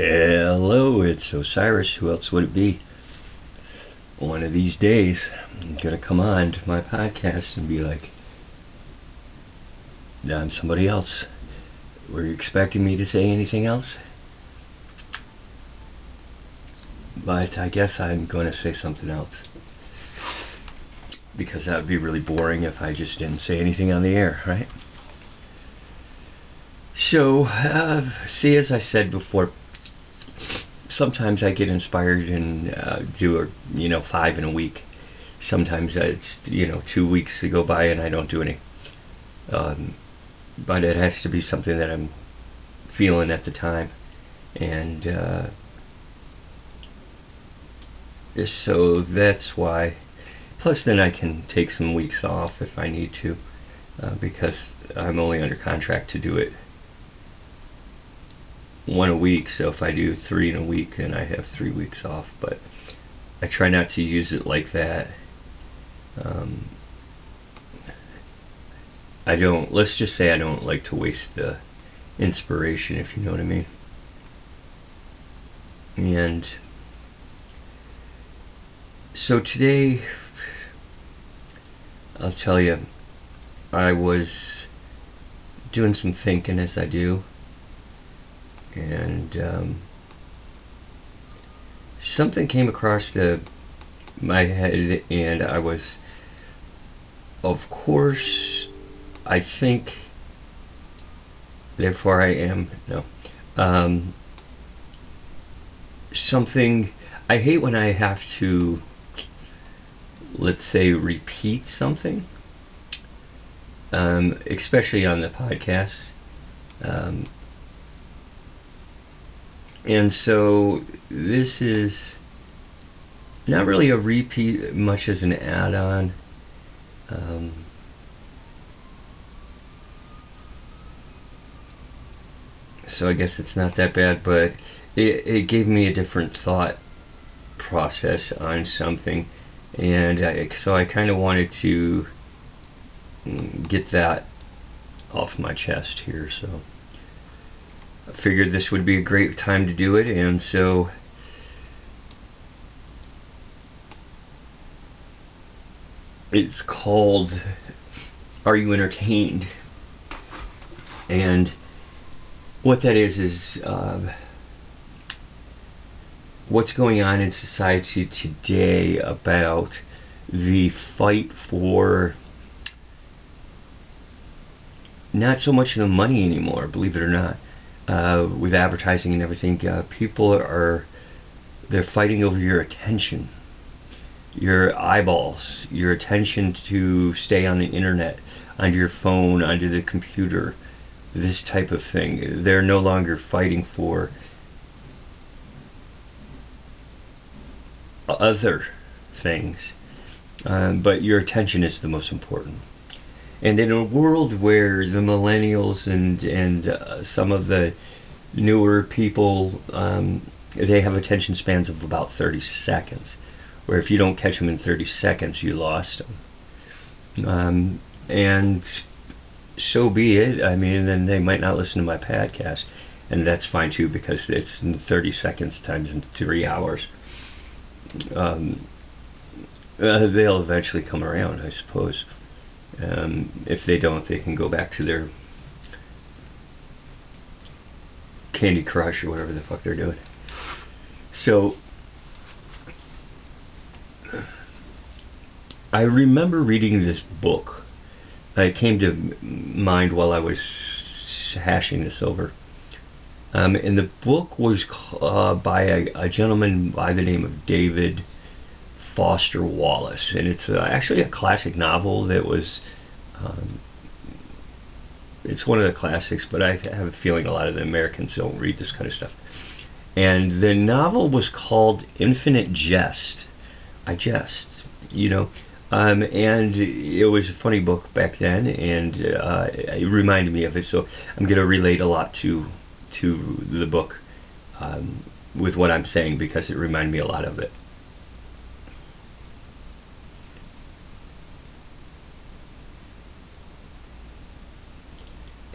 Hello, it's Osiris. Who else would it be? One of these days, I'm going to come on to my podcast and be like, I'm somebody else. Were you expecting me to say anything else? But I guess I'm going to say something else. Because that would be really boring if I just didn't say anything on the air, right? So, uh, see, as I said before, sometimes I get inspired and uh, do, a, you know, five in a week. Sometimes it's, you know, two weeks to go by and I don't do any. Um, but it has to be something that I'm feeling at the time. And uh, so that's why. Plus, then I can take some weeks off if I need to, uh, because I'm only under contract to do it one a week. So if I do three in a week, then I have three weeks off. But I try not to use it like that. Um, I don't. Let's just say I don't like to waste the inspiration, if you know what I mean. And so today, I'll tell you, I was doing some thinking as I do and um, something came across the my head, and I was, of course, I think. Therefore, I am no. Um, something I hate when I have to, let's say, repeat something, um, especially on the podcast. And so this is not really a repeat much as an add on. Um, so I guess it's not that bad, but it, it gave me a different thought process on something. And I, so I kind of wanted to mm, get that off my chest here. So. I figured this would be a great time to do it, and so it's called Are You Entertained? And what that is is uh, what's going on in society today about the fight for not so much the money anymore, believe it or not uh, with advertising and everything, uh, people are they're fighting over your attention, your eyeballs, your attention to stay on the internet, onto your phone, onto the computer, this type of thing. They're no longer fighting for other things, um, but your attention is the most important. And in a world where the millennials and and uh, some of the newer people, um, they have attention spans of about 30 seconds, where if you don't catch them in 30 seconds, you lost them. Um, and so be it. I mean, then they might not listen to my podcast, and that's fine too because it's 30 seconds times three hours. Um, uh, they'll eventually come around, I suppose. Um, if they don't, they can go back to their Candy Crush or whatever the fuck they're doing. So, I remember reading this book. It came to mind while I was hashing this over. Um, and the book was uh, by a, a, gentleman by the name of David Foster Wallace, and it's uh, actually a classic novel that was. Um, it's one of the classics, but I have a feeling a lot of the Americans don't read this kind of stuff. And the novel was called Infinite Jest. I jest, you know. Um, and it was a funny book back then, and uh, it reminded me of it. So I'm going to relate a lot to to the book um, with what I'm saying because it reminded me a lot of it.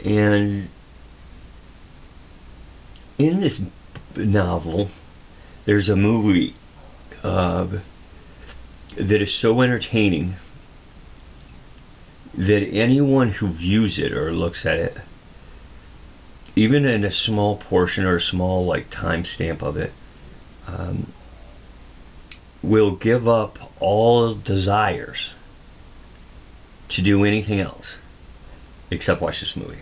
And in this novel, there's a movie uh, that is so entertaining that anyone who views it or looks at it, even in a small portion or a small like timestamp of it, um, will give up all desires to do anything else except watch this movie.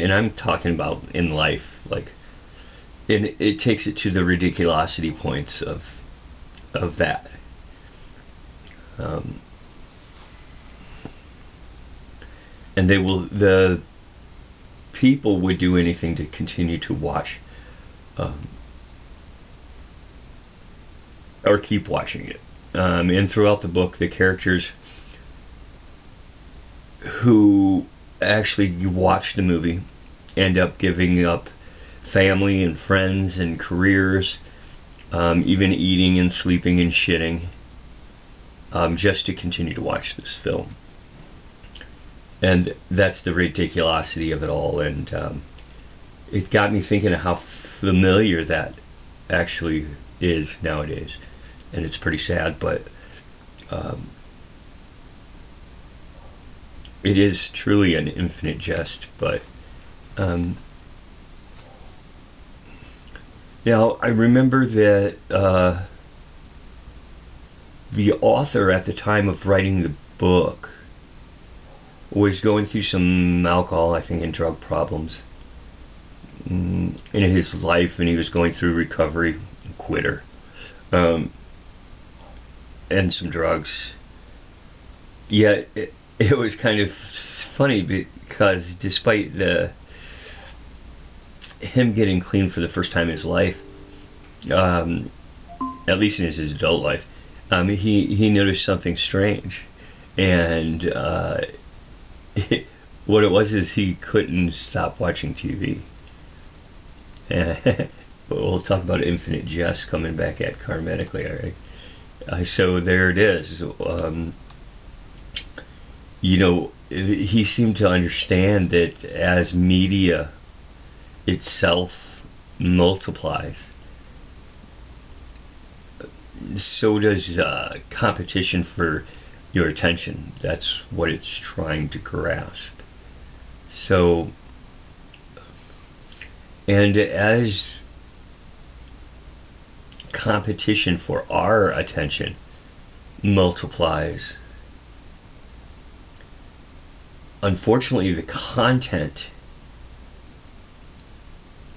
And I'm talking about in life, like, and it takes it to the ridiculosity points of of that. Um, and they will the people would do anything to continue to watch um, or keep watching it um, and throughout the book the characters who actually watch the movie end up giving up family and friends and careers um, even eating and sleeping and shitting um, just to continue to watch this film and that's the ridiculosity of it all. And um, it got me thinking of how familiar that actually is nowadays, and it's pretty sad, but um, it is truly an infinite jest. But um, now I remember that uh, the author at the time of writing the book was going through some alcohol, I think, and drug problems mm, in his life, and he was going through recovery, quitter, um, and some drugs. Yet it, it was kind of funny because despite the him getting clean for the first time in his life, um, at least in his adult life, um, he he noticed something strange, and uh, what it was is he couldn't stop watching TV. we'll talk about infinite jest coming back at karmatically. All right. Uh, so there it is. Um, you know, he seemed to understand that as media itself multiplies, so does uh, competition for your attention. That's what it's trying to grasp. So, and as competition for our attention multiplies, unfortunately, the content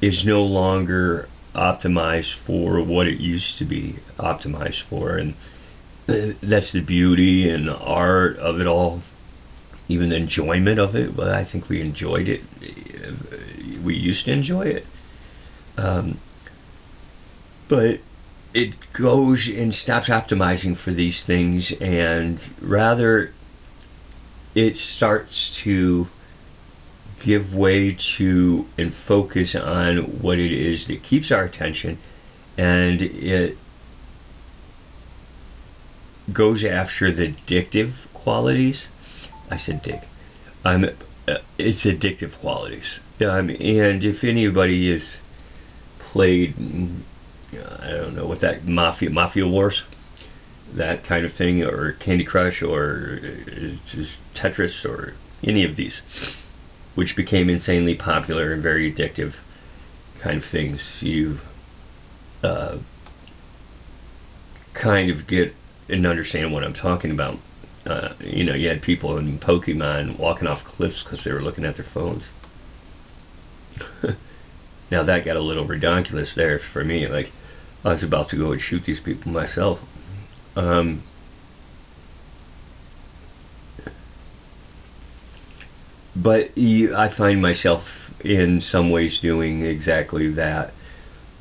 is no longer optimized for what it used to be optimized for. And that's the beauty and art of it all, even the enjoyment of it. But I think we enjoyed it. We used to enjoy it. Um, but it goes and stops optimizing for these things, and rather it starts to give way to and focus on what it is that keeps our attention and it goes after the addictive qualities. I said dick. Um, uh, it's addictive qualities. Um, and if anybody has played, I don't know what that mafia mafia wars, that kind of thing, or Candy Crush, or Tetris, or any of these, which became insanely popular and very addictive kind of things, you uh, kind of get and understand what I'm talking about. Uh, you know, you had people in Pokemon walking off cliffs because they were looking at their phones. now that got a little ridiculous there for me. Like, I was about to go and shoot these people myself. Um, but I find myself in some ways doing exactly that.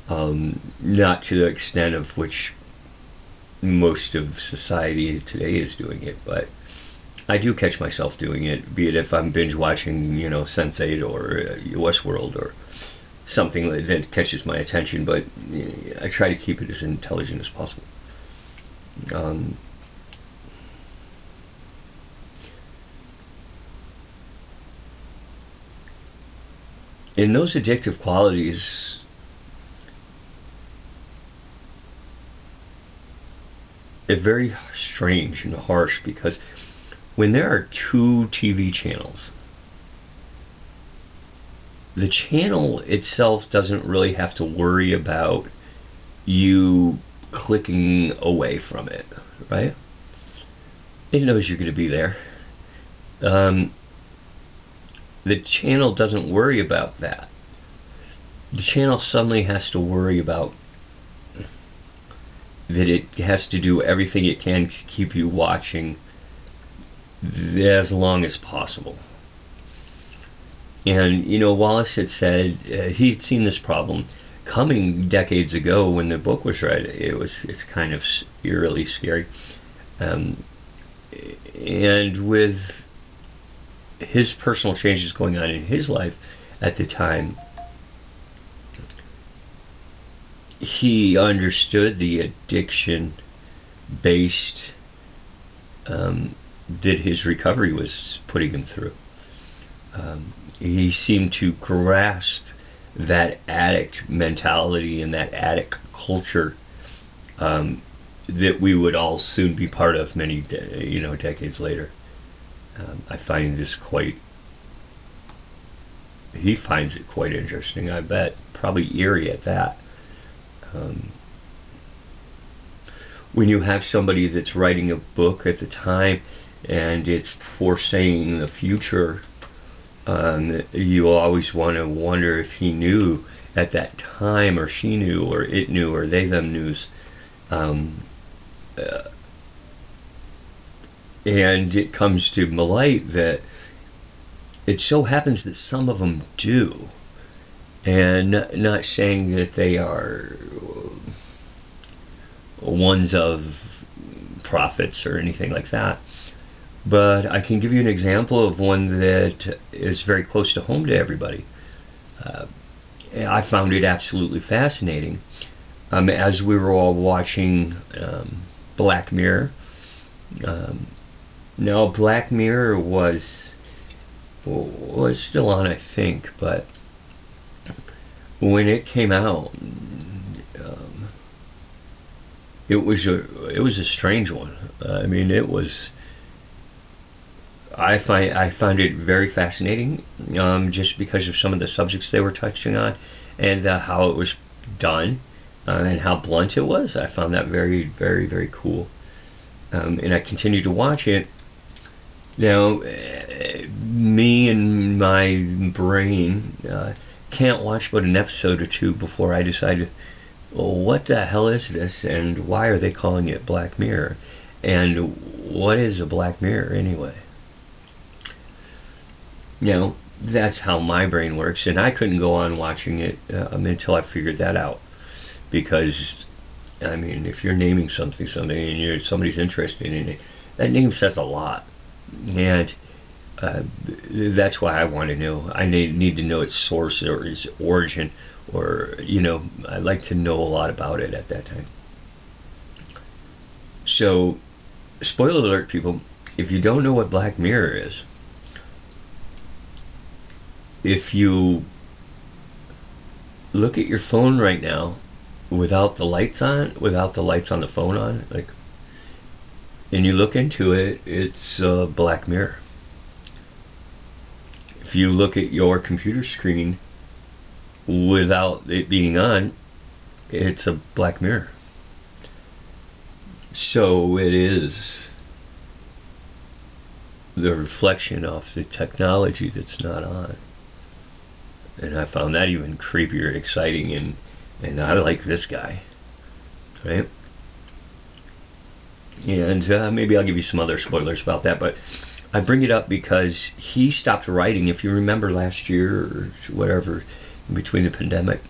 Um, not to the extent of which most of society today is doing it, but I do catch myself doing it, be it if I'm binge watching, you know, Sense8 or uh, Westworld or something that catches my attention, but I try to keep it as intelligent as possible. Um, in those addictive qualities, it's very strange and harsh because when there are two TV channels, the channel itself doesn't really have to worry about you clicking away from it, right? It knows you're going to be there. Um, the channel doesn't worry about that. The channel suddenly has to worry about that it has to do everything it can to keep you watching as long as possible. And, you know, Wallace had said uh, he'd seen this problem coming decades ago when the book was read. It was, it's kind of eerily scary. Um, and with his personal changes going on in his life at the time, he understood the addiction based um, that his recovery was putting him through. Um, he seemed to grasp that addict mentality and that addict culture um, that we would all soon be part of many you know decades later. Um, I find this quite. He finds it quite interesting. I bet probably eerie at that. Um, when you have somebody that's writing a book at the time and it's foreseeing the future um, you always want to wonder if he knew at that time, or she knew, or it knew, or they them knew. Um, uh, and it comes to light that it so happens that some of them do. And not, saying that they are ones of prophets or anything like that but I can give you an example of one that is very close to home to everybody. Uh, I found it absolutely fascinating. Um, as we were all watching um, Black Mirror, um, now Black Mirror was was still on, I think, but when it came out, um, it was a it was a strange one. I mean, it was I find I found it very fascinating, um, just because of some of the subjects they were touching on, and uh, how it was done, uh, and how blunt it was. I found that very, very, very cool, um, and I continued to watch it. Now, uh, me and my brain uh, can't watch but an episode or two before I decide, well, what the hell is this, and why are they calling it Black Mirror, and what is a Black Mirror anyway? you know, that's how my brain works. And I couldn't go on watching it um, until I figured that out. Because, I mean, if you're naming something, something, and you're, somebody's interested in it, that name says a lot. And uh, that's why I want to know. I need, need to know its source or its origin, or, you know, I like to know a lot about it at that time. So, spoiler alert, people, if you don't know what Black Mirror is, if you look at your phone right now without the lights on, without the lights on the phone on, like, and you look into it, it's a black mirror. If you look at your computer screen without it being on, it's a black mirror. So it is the reflection of the technology that's not on and I found that even creepier, exciting, and and I like this guy, right? And uh, maybe I'll give you some other spoilers about that, but I bring it up because he stopped writing. If you remember last year or whatever, between the pandemic,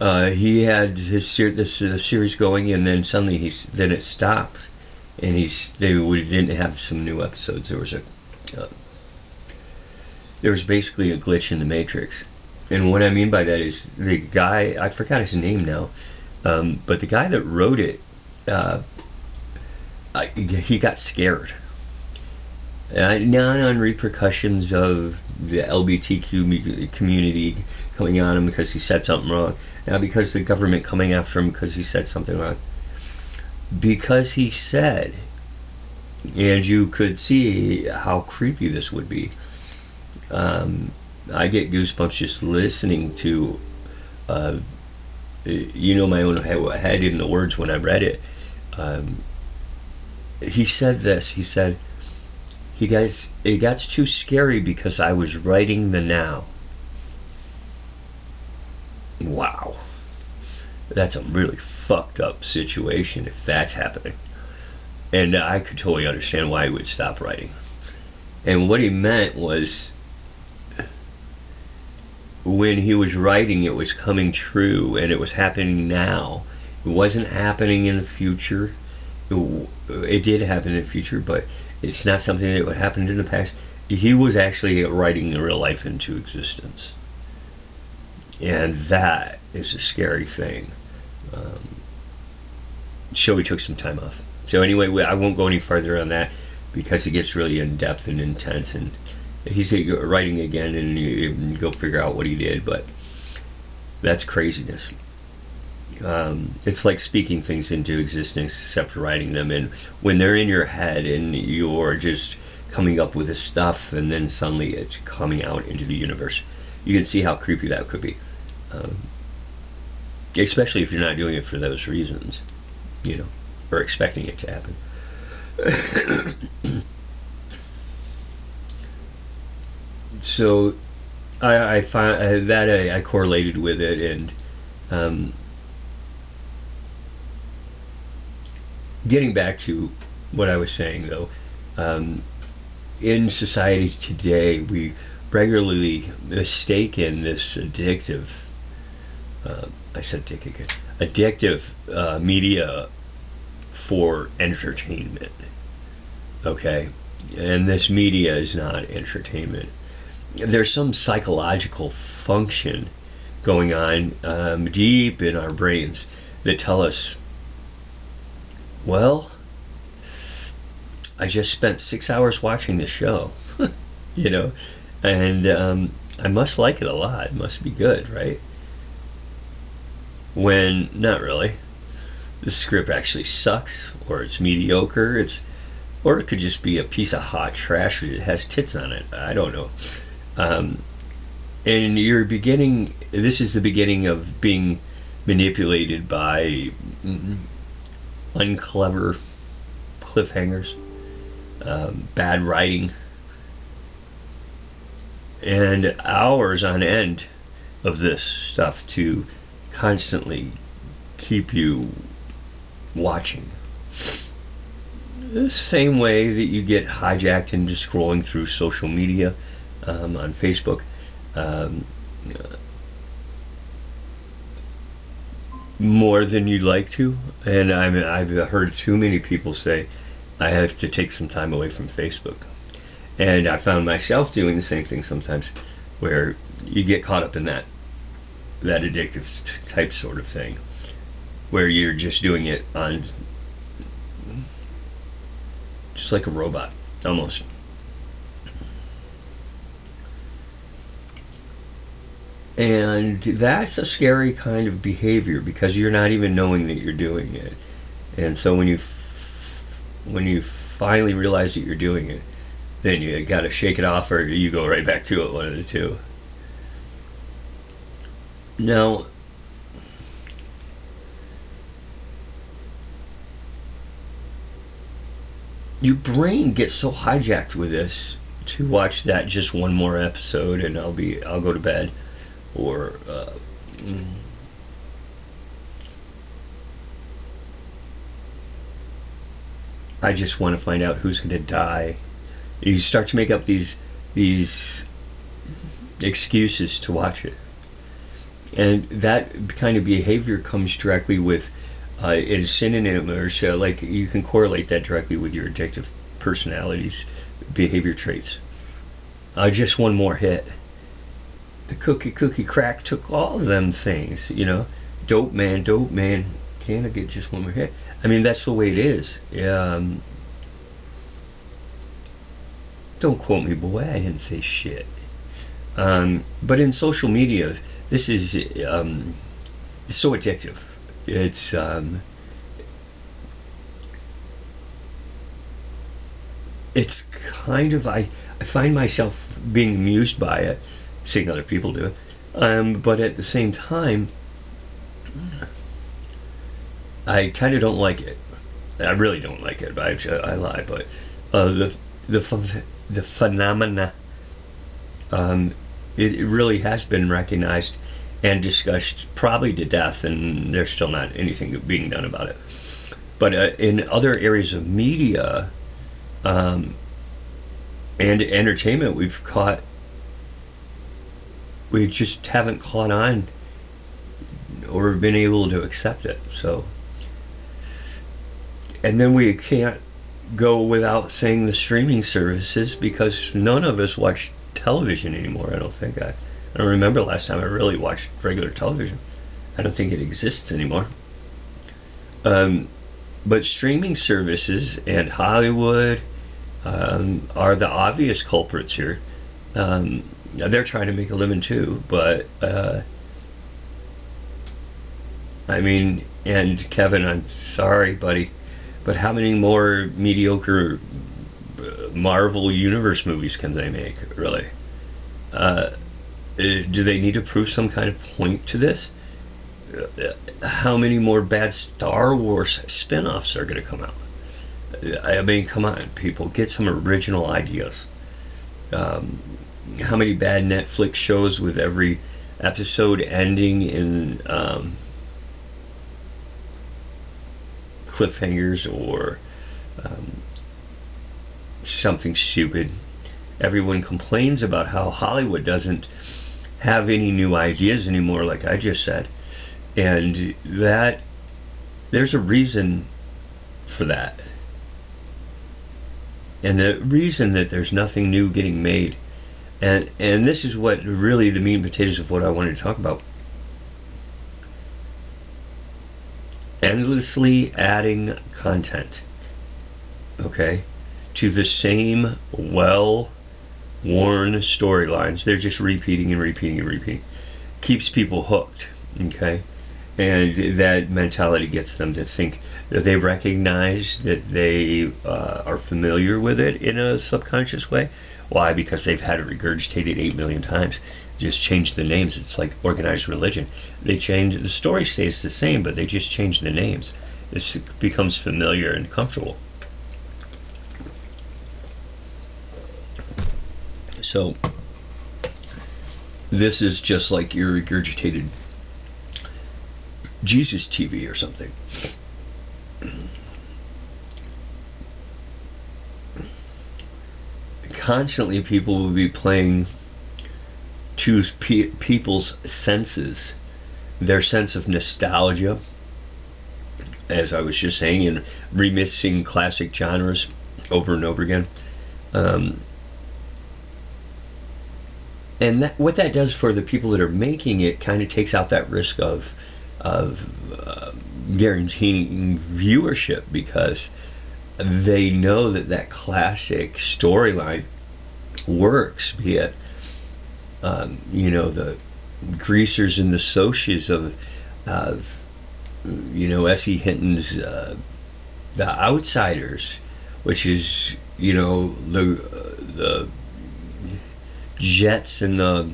uh, he had his ser- this uh, series going, and then suddenly he's then it stopped, and he's they we didn't have some new episodes. There was a uh, there was basically a glitch in the matrix. And what I mean by that is the guy, I forgot his name now, um, but the guy that wrote it, uh, I, he got scared. uh, not on repercussions of the LBTQ community coming on him because he said something wrong. Now because the government coming after him because he said something wrong. Because he said, and you could see how creepy this would be. Um, I get goosebumps just listening to, uh, you know, my own head in the words when I read it. Um, he said this. He said, "He guys, it got too scary because I was writing the now." Wow, that's a really fucked up situation if that's happening, and I could totally understand why he would stop writing. And what he meant was when he was writing, it was coming true and it was happening now. It wasn't happening in the future. It, it did happen in the future, but it's not something that would happen in the past. He was actually writing real life into existence. And that is a scary thing. Um, so we took some time off. So anyway, I won't go any further on that because it gets really in depth and intense and he's writing again, and you go figure out what he did. But that's craziness. Um, it's like speaking things into existence, except writing them. And when they're in your head, and you're just coming up with this stuff, and then suddenly it's coming out into the universe, you can see how creepy that could be. Um, especially if you're not doing it for those reasons, you know, or expecting it to happen. so I, I find that I, I, correlated with it, and um, getting back to what I was saying though, um, in society today, we regularly mistaken this addictive. Uh, I said again. Addictive uh, media for entertainment. Okay, and this media is not entertainment there's some psychological function going on um, deep in our brains that tell us, well, I just spent six hours watching this show, you know, and um, I must like it a lot. It must be good, right? When not really. The script actually sucks, or it's mediocre. It's, or it could just be a piece of hot trash that has tits on it. I don't know. Um, and you're beginning, this is the beginning of being manipulated by unclever cliffhangers, um, bad writing, and hours on end of this stuff to constantly keep you watching. The same way that you get hijacked into scrolling through social media um, on Facebook. Um, more than you'd like to, and I mean, I've heard too many people say, "I have to take some time away from Facebook," and I found myself doing the same thing sometimes, where you get caught up in that that addictive t- type sort of thing, where you're just doing it on just like a robot almost. And that's a scary kind of behavior because you're not even knowing that you're doing it. And so when you f- when you finally realize that you're doing it, then you got to shake it off or you go right back to it, one of the two. Now, your brain gets so hijacked with this to watch that just one more episode and I'll be I'll go to bed or uh, I just want to find out who's going to die. You start to make up these these excuses to watch it, and that kind of behavior comes directly with uh, it is synonym or so like you can correlate that directly with your addictive personalities behavior traits. Uh, just one more hit the cookie cookie crack took all of them things, you know. Dope man, dope man. Can I get just one more hit? I mean, that's the way it is. Um, don't quote me, boy. I didn't say shit. Um, but in social media, this is um, so addictive. It's um, it's kind of I, I find myself being amused by it, seeing other people do it. Um, but at the same time, I kind of don't like it. I really don't like it. I, I lie, but uh, the the the phenomena um, it, it really has been recognized and discussed probably to death, and there's still not anything being done about it. But uh, in other areas of media um, and entertainment, we've caught, we just haven't caught on or been able to accept it. So, and then we can't go without saying the streaming services because none of us watch television anymore. I don't think I. I don't remember last time I really watched regular television. I don't think it exists anymore. Um, but streaming services and Hollywood um, are the obvious culprits here. Um, they're trying to make a living too, but uh, I mean, and Kevin, I'm sorry, buddy, but how many more mediocre uh, Marvel Universe movies can they make, really? Uh, uh, do they need to prove some kind of point to this? Uh, how many more bad Star Wars spin offs are going to come out? I mean, come on, people, get some original ideas. Um, how many bad Netflix shows with every episode ending in um, cliffhangers or um, something stupid? Everyone complains about how Hollywood doesn't have any new ideas anymore, like I just said. And that, there's a reason for that. And the reason that there's nothing new getting made, and, and this is what really the meat and potatoes of what I wanted to talk about. Endlessly adding content, okay, to the same well worn storylines. They're just repeating and repeating and repeating. Keeps people hooked, okay? And that mentality gets them to think that they recognize that they uh, are familiar with it in a subconscious way. Why? Because they've had it regurgitated 8 million times. Just change the names. It's like organized religion. They change, the story stays the same, but they just change the names. It becomes familiar and comfortable. So this is just like your regurgitated Jesus TV or something. Constantly, people will be playing to pe- people's senses, their sense of nostalgia, as I was just saying, and remixing classic genres over and over again. Um, and that, what that does for the people that are making it kind of takes out that risk of of uh, guaranteeing viewership because they know that that classic storyline works be it um, you know the greasers and the socias of of you know S.E. Hinton's uh, The Outsiders which is you know the uh, the jets and the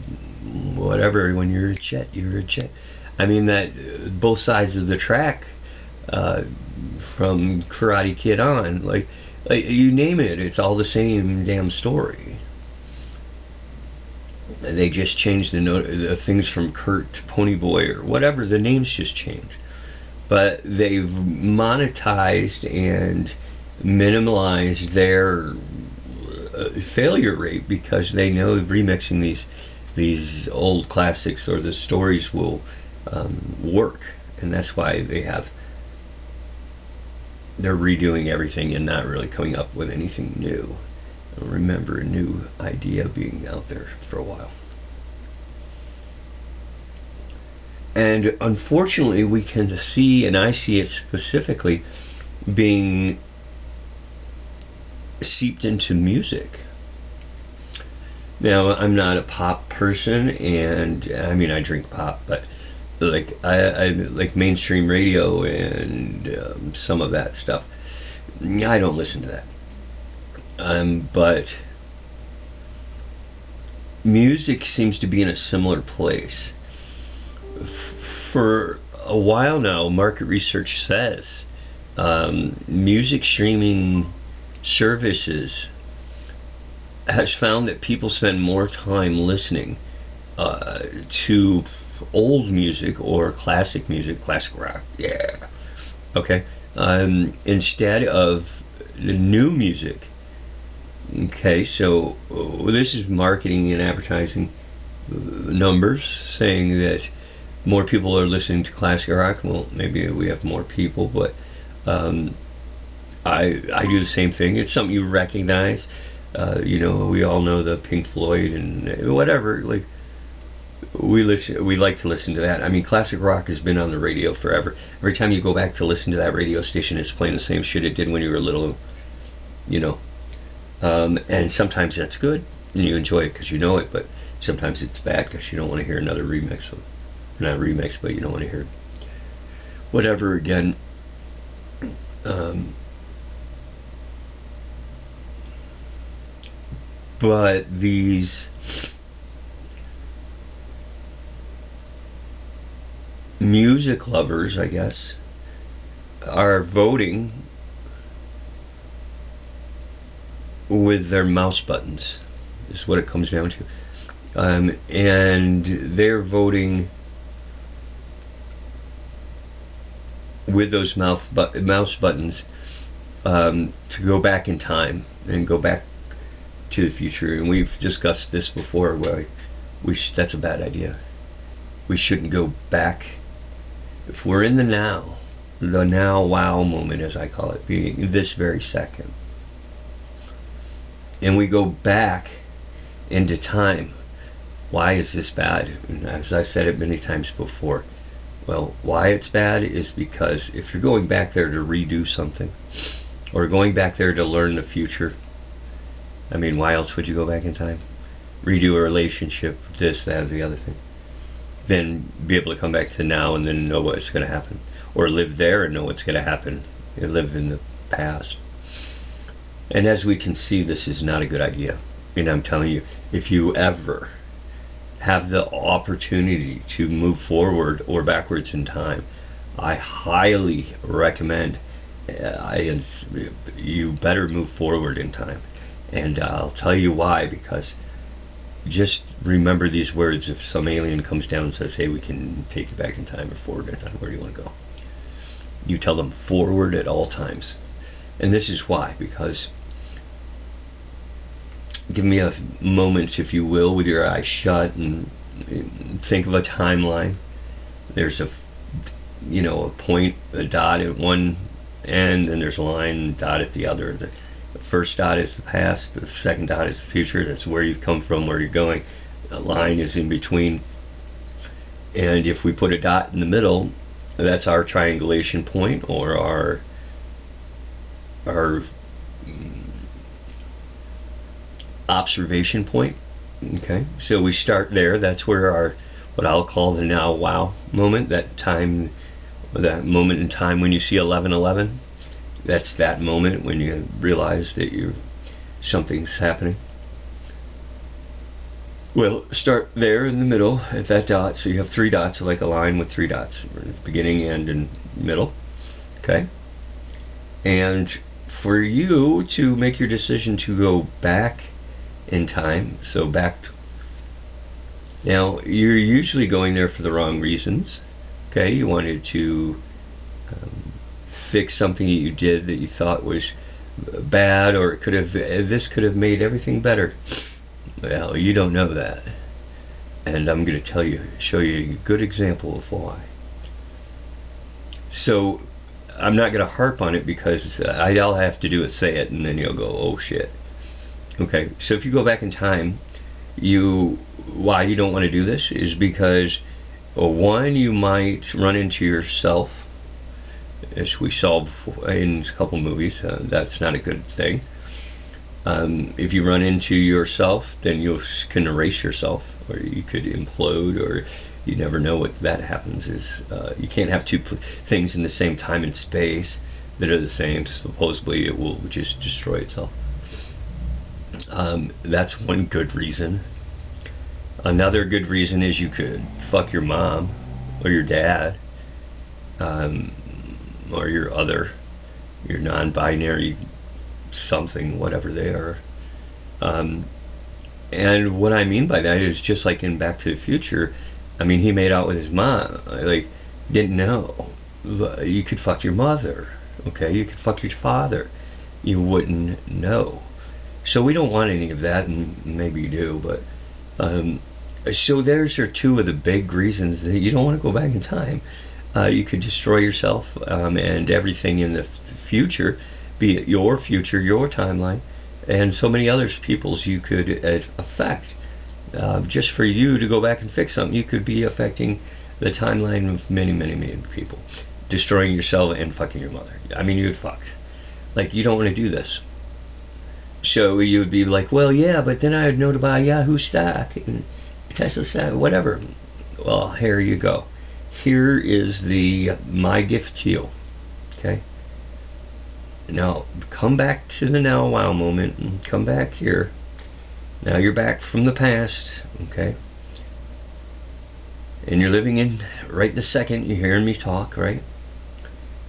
whatever. When you're a jet, you're a jet. I mean that uh, both sides of the track, uh, from Karate Kid on, like, like you name it, it's all the same damn story. They just changed the, note, the things from Kurt to Ponyboy or whatever. The names just changed, but they've monetized and minimalized their failure rate because they know remixing these these old classics or the stories will um, work, and that's why they have they're redoing everything and not really coming up with anything new. I remember a new idea being out there for a while. And unfortunately, we can see, and I see it specifically, being seeped into music. Now, I'm not a pop person, and I mean, I drink pop, but like I, I like mainstream radio and um, some of that stuff. I don't listen to that. Um, but music seems to be in a similar place. F- for a while now, market research says um, music streaming services has found that people spend more time listening uh, to old music or classic music, classic rock, yeah, okay, um, instead of the new music. Okay, so uh, this is marketing and advertising numbers saying that more people are listening to classic rock. Well, maybe we have more people, but um, I I do the same thing. It's something you recognize. Uh, you know, we all know the Pink Floyd and whatever. Like we listen, we like to listen to that. I mean, classic rock has been on the radio forever. Every time you go back to listen to that radio station, it's playing the same shit it did when you were little. You know, um, and sometimes that's good and you enjoy it because you know it, but sometimes it's bad because you don't want to hear another remix. Of, not remix, but you don't want to hear whatever again. Um, but these music lovers, I guess, are voting with their mouse buttons, is what it comes down to. Um, and they're voting with those mouth bu- mouse buttons um, to go back in time and go back to the future. And we've discussed this before. Where we sh- that's a bad idea. We shouldn't go back. If we're in the now, the now wow moment, as I call it, being this very second, and we go back into time. Why is this bad? And as I said it many times before, well, why it's bad is because if you're going back there to redo something, or going back there to learn the future, I mean, why else would you go back in time? Redo a relationship, this, that, the other thing. Then be able to come back to now and then know what's going to happen. Or live there and know what's going to happen. And live in the past. And as we can see, this is not a good idea. And I'm telling you, if you ever have the opportunity to move forward or backwards in time, I highly recommend uh, I, you better move forward in time. And I'll tell you why, because just remember these words. If some alien comes down and says, hey, we can take you back in time or forward in time, where do you want to go? You tell them forward at all times. And this is why, because give me a moment, if you will, with your eyes shut and think of a timeline. There's a, you know, a point, a dot at one end, and there's a line, dot at the other. The first dot is the past, the second dot is the future. That's where you've come from, where you're going. A line is in between. And if we put a dot in the middle, that's our triangulation point or our our observation point. Okay, so we start there. That's where our what I'll call the now wow moment. That time, that moment in time when you see eleven eleven. That's that moment when you realize that you something's happening. Well, start there in the middle at that dot. So you have three dots, like a line with three dots, beginning, end, and middle. Okay. And for you to make your decision to go back in time. So back. To, now you're usually going there for the wrong reasons. Okay, you wanted to fix something that you did that you thought was bad, or it could have. This could have made everything better. Well, you don't know that, and I'm going to tell you, show you a good example of why. So I'm not going to harp on it because I'll have to do it say it, and then you'll go, "Oh shit." Okay, so if you go back in time, you why you don't want to do this is because well, one you might run into yourself, as we saw in a couple movies. Uh, that's not a good thing. Um, if you run into yourself, then you can erase yourself, or you could implode, or you never know what that happens. Is uh, you can't have two pl- things in the same time and space that are the same. Supposedly, it will just destroy itself. Um, that's one good reason. Another good reason is you could fuck your mom or your dad um, or your other, your non binary something, whatever they are. Um, and what I mean by that is just like in Back to the Future, I mean, he made out with his mom. Like, didn't know. You could fuck your mother, okay? You could fuck your father. You wouldn't know. So we don't want any of that, and maybe you do, but. Um, so there's are two of the big reasons that you don't want to go back in time. Uh, you could destroy yourself um, and everything in the f- future be it your future, your timeline, and so many other people's you could affect. Uh, just for you to go back and fix something, you could be affecting the timeline of many, many, many people, destroying yourself and fucking your mother. I mean, you're fucked. Like, you don't want to do this. So you would be like, well, yeah, but then I'd know to buy Yahoo stock and Tesla stock, whatever. Well, here you go. Here is the my gift to you. Okay. Now, come back to the now wow moment and come back here. Now you're back from the past, okay? And you're living in right the second you're hearing me talk, right?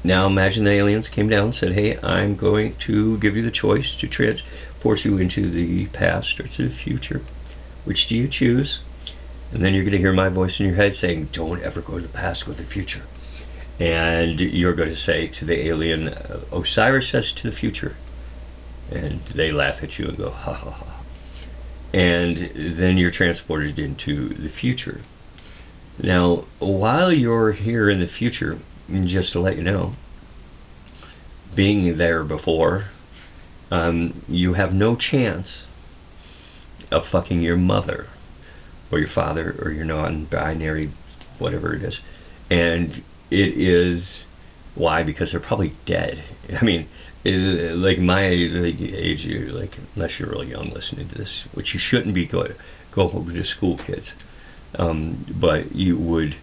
Now imagine the aliens came down and said, Hey, I'm going to give you the choice to transport you into the past or to the future. Which do you choose? And then you're going to hear my voice in your head saying, Don't ever go to the past, go to the future and you're going to say to the alien, uh, Osiris says to the future. And they laugh at you and go, ha ha ha. And then you're transported into the future. Now, while you're here in the future, just to let you know, being there before, um, you have no chance of fucking your mother or your father or your non binary, whatever it is. And it is why because they're probably dead. I mean, it, like my like, age, you're like unless you're really young listening to this, which you shouldn't be going go home to school kids, um, but you would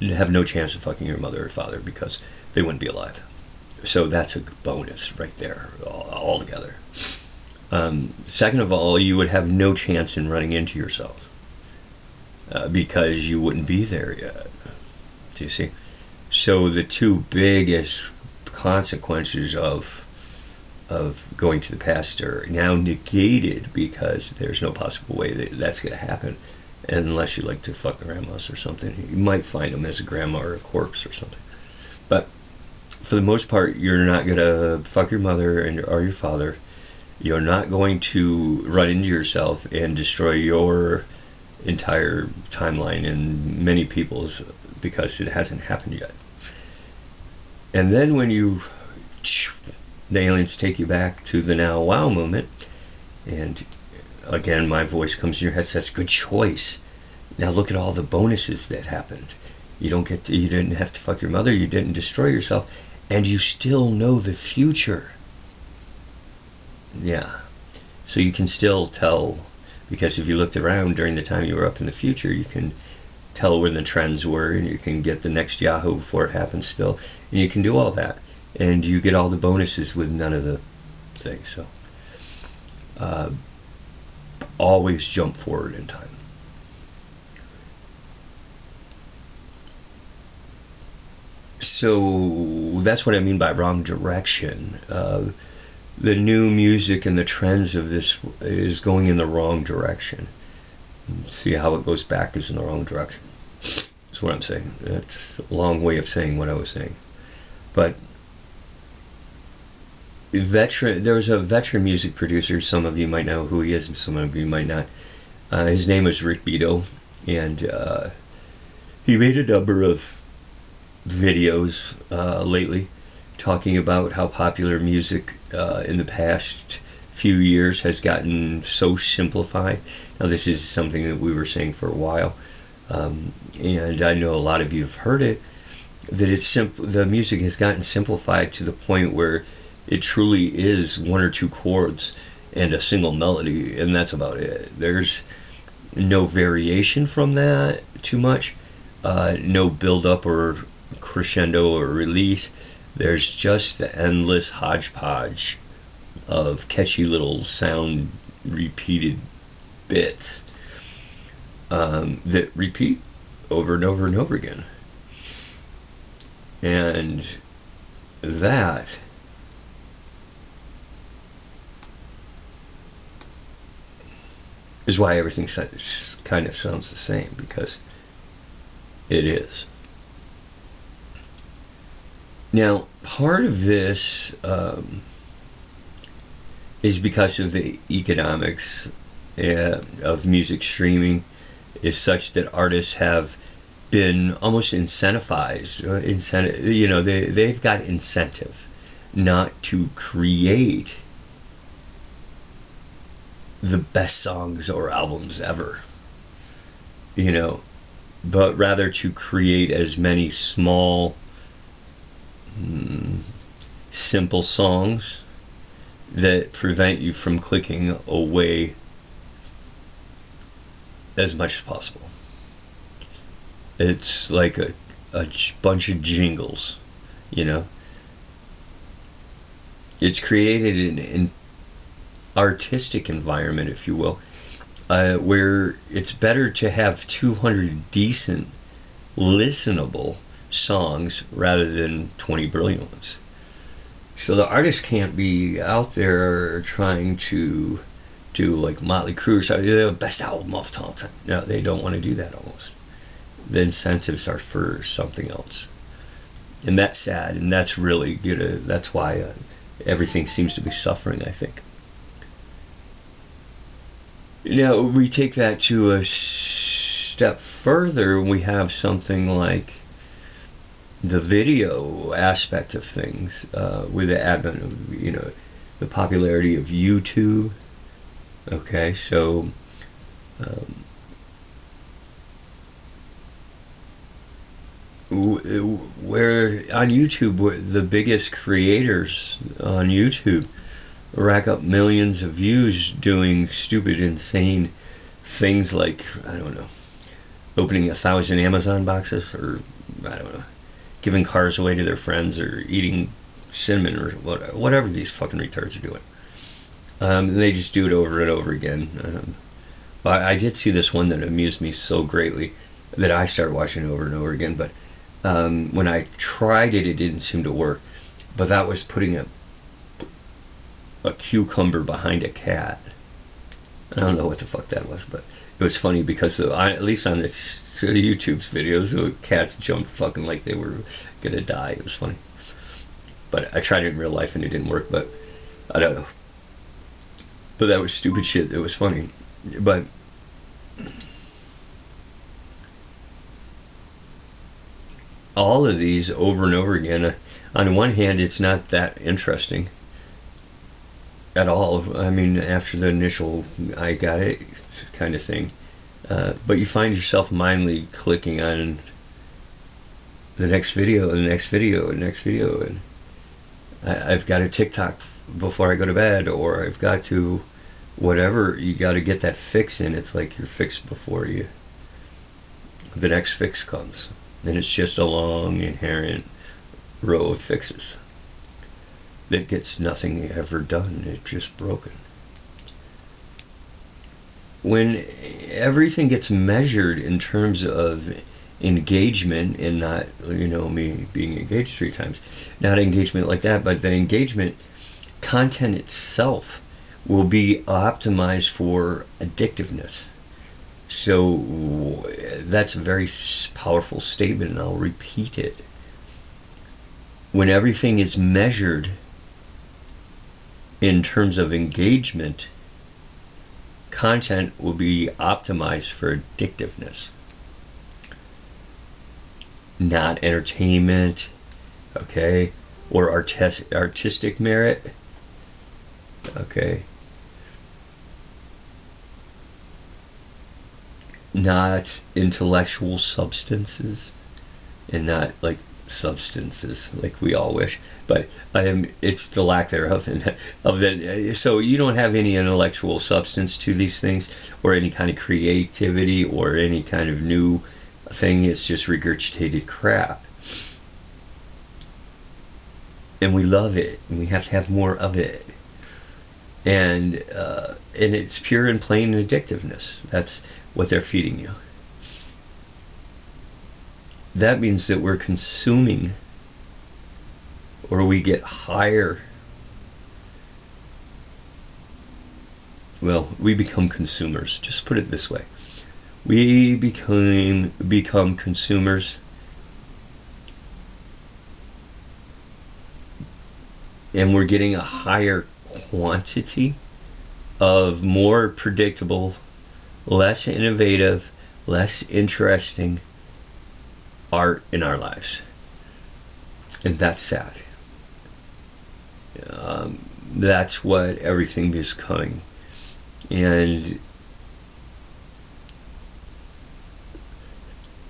have no chance of fucking your mother or father because they wouldn't be alive. So that's a bonus right there all, together. Um, second of all, you would have no chance in running into yourself uh, because you wouldn't be there yet. Do you see? So the two biggest consequences of of going to the past are now negated because there's no possible way that that's going to happen unless you like to fuck grandmas or something. You might find them as a grandma or a corpse or something. But for the most part, you're not going to fuck your mother and or your father. You're not going to run into yourself and destroy your entire timeline and many people's because it hasn't happened yet. And then when you, the aliens take you back to the now wow moment, and again, my voice comes in your head says, "Good choice." Now look at all the bonuses that happened. You don't get to, you didn't have to fuck your mother. You didn't destroy yourself, and you still know the future. Yeah, so you can still tell because if you looked around during the time you were up in the future, you can tell where the trends were and you can get the next Yahoo before it happens still. And you can do all that. And you get all the bonuses with none of the things. So uh, always jump forward in time. So that's what I mean by wrong direction. Uh, the new music and the trends of this is going in the wrong direction see how it goes back is in the wrong direction. That's what I'm saying. That's a long way of saying what I was saying. But veteran, there was a veteran music producer. Some of you might know who he is, some of you might not. Uh, his name is Rick Beato, and uh, he made a number of videos uh, lately talking about how popular music uh, in the past few years has gotten so simplified. Now, this is something that we were saying for a while, um, and I know a lot of you have heard it. That it's simple. The music has gotten simplified to the point where it truly is one or two chords, and a single melody, and that's about it. There's no variation from that too much, uh, no build up or crescendo or release. There's just the endless hodgepodge of catchy little sound repeated bits um, that repeat over and over and over again. And that is why everything kind of sounds the same because it is. Now, part of this um, is because of the economics uh, of music streaming is such that artists have been almost incentivized uh, incentive you know they, they've got incentive not to create the best songs or albums ever you know but rather to create as many small simple songs that prevent you from clicking away as much as possible. It's like a, a bunch of jingles, you know. It's created an, an artistic environment, if you will, uh, where it's better to have 200 decent, listenable songs rather than 20 brilliant ones. So the artist can't be out there trying to do like Motley Crue, so the best album of all time. No, they don't want to do that almost. The incentives are for something else, and that's sad, and that's really good. Uh, that's why uh, everything seems to be suffering. I think. Now we take that to a step further. We have something like the video aspect of things uh, with the advent of you know the popularity of YouTube. Okay, so um, where on YouTube, the biggest creators on YouTube rack up millions of views doing stupid, insane things like I don't know, opening a thousand Amazon boxes, or I don't know, giving cars away to their friends, or eating cinnamon, or whatever these fucking retards are doing. Um, they just do it over and over again. Um, but I did see this one that amused me so greatly that I started watching it over and over again. But um, when I tried it, it didn't seem to work. But that was putting a a cucumber behind a cat. I don't know what the fuck that was, but it was funny because I, at least on the YouTube's videos, the cats jumped fucking like they were gonna die. It was funny. But I tried it in real life and it didn't work. But I don't know. But that was stupid shit. It was funny. But all of these over and over again, uh, on one hand, it's not that interesting at all. I mean, after the initial I got it kind of thing. Uh, but you find yourself mindly clicking on the next video, the next video, the next video, and I, I've got a TikTok before I go to bed, or I've got to whatever you got to get that fix in. It's like you're fixed before you the next fix comes, and it's just a long inherent row of fixes that gets nothing ever done. It's just broken. When everything gets measured in terms of engagement and not you know me being engaged three times not engagement like that but the engagement content itself will be optimized for addictiveness. So that's a very powerful statement, and I'll repeat it. When everything is measured in terms of engagement, content will be optimized for addictiveness, not entertainment, okay, or artis- artistic merit, okay. Not intellectual substances and not like substances like we all wish, but um, it's the lack thereof. And of that, so you don't have any intellectual substance to these things, or any kind of creativity, or any kind of new thing. It's just regurgitated crap, and we love it, and we have to have more of it. And uh, and it's pure and plain addictiveness. That's what they're feeding you that means that we're consuming or we get higher. Well, we become consumers. Just put it this way. We become become consumers and we're getting a higher quantity of more predictable, less innovative, less interesting art in our lives. And that's sad. Um, that's what everything is coming. And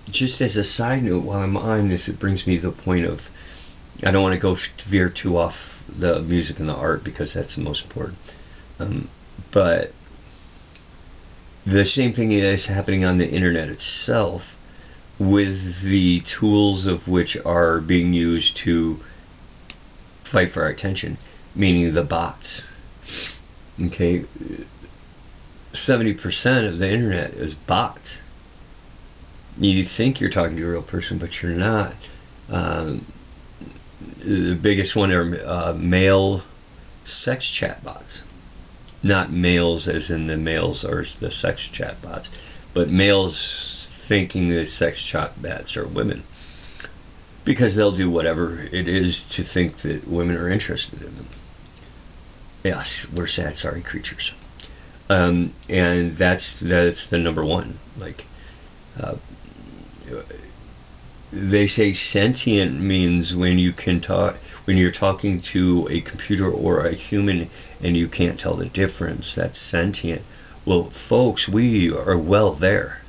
just as a side note, while I'm on this, it brings me to the point of I don't want to go veer too off the music and the art because that's the most important. Um, but the same thing is happening on the internet itself with the tools of which are being used to fight for our attention, meaning the bots. Okay, 70% of the internet is bots. You think you're talking to a real person, but you're not. Um, the biggest one are uh, male sex chat bots. Not males, as in the males are the sex chat bots, but males thinking that sex chat bots are women because they'll do whatever it is to think that women are interested in them. Yes, we're sad, sorry creatures, um, and that's that's the number one. Like, uh, they say sentient means when you can talk when you're talking to a computer or a human and you can't tell the difference. That's sentient. Well, folks, we are well there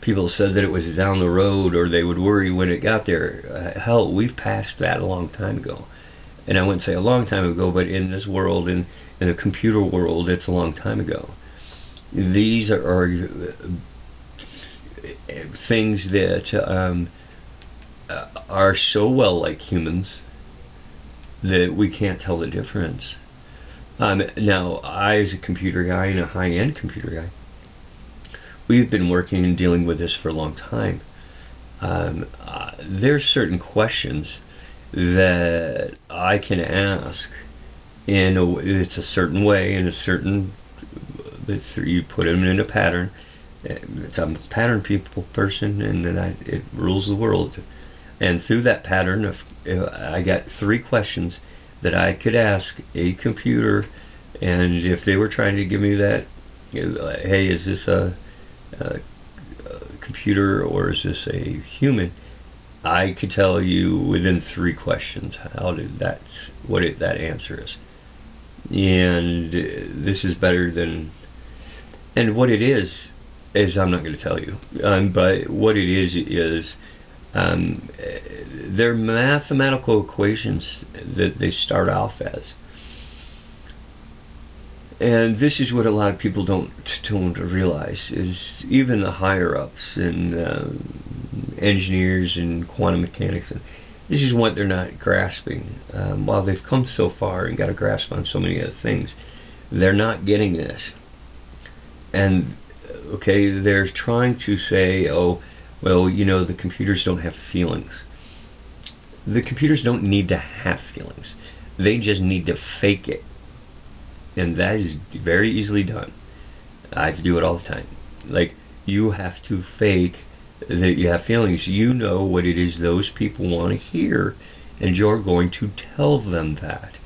people said that it was down the road or they would worry when it got there. Uh, hell, we've passed that a long time ago. And I wouldn't say a long time ago, but in this world, in, in the computer world, it's a long time ago. These are, are things that um, are so well like humans that we can't tell the difference. Um, now, I, as a computer guy and a high end computer guy, we've been working and dealing with this for a long time. Um, uh, there's certain questions that I can ask in a, it's a certain way in a certain you put them in a pattern. It's a pattern people person, and then it rules the world. And through that pattern, if, if I got three questions that I could ask a computer, and if they were trying to give me that, hey, is this a a, computer or is this a human? I could tell you within three questions how did that what it, that answer is, and this is better than. And what it is is I'm not going to tell you, um, but what it is is um, they're mathematical equations that they start off as and this is what a lot of people don't don't realize is even the higher ups and uh, engineers and quantum mechanics and this is what they're not grasping. Um, while they've come so far and got a grasp on so many other things they're not getting this. And okay they're trying to say oh well you know the computers don't have feelings. The computers don't need to have feelings. They just need to fake it and that is very easily done. I do it all the time. Like you have to fake that you have feelings. You know what it is those people want to hear, and you're going to tell them that.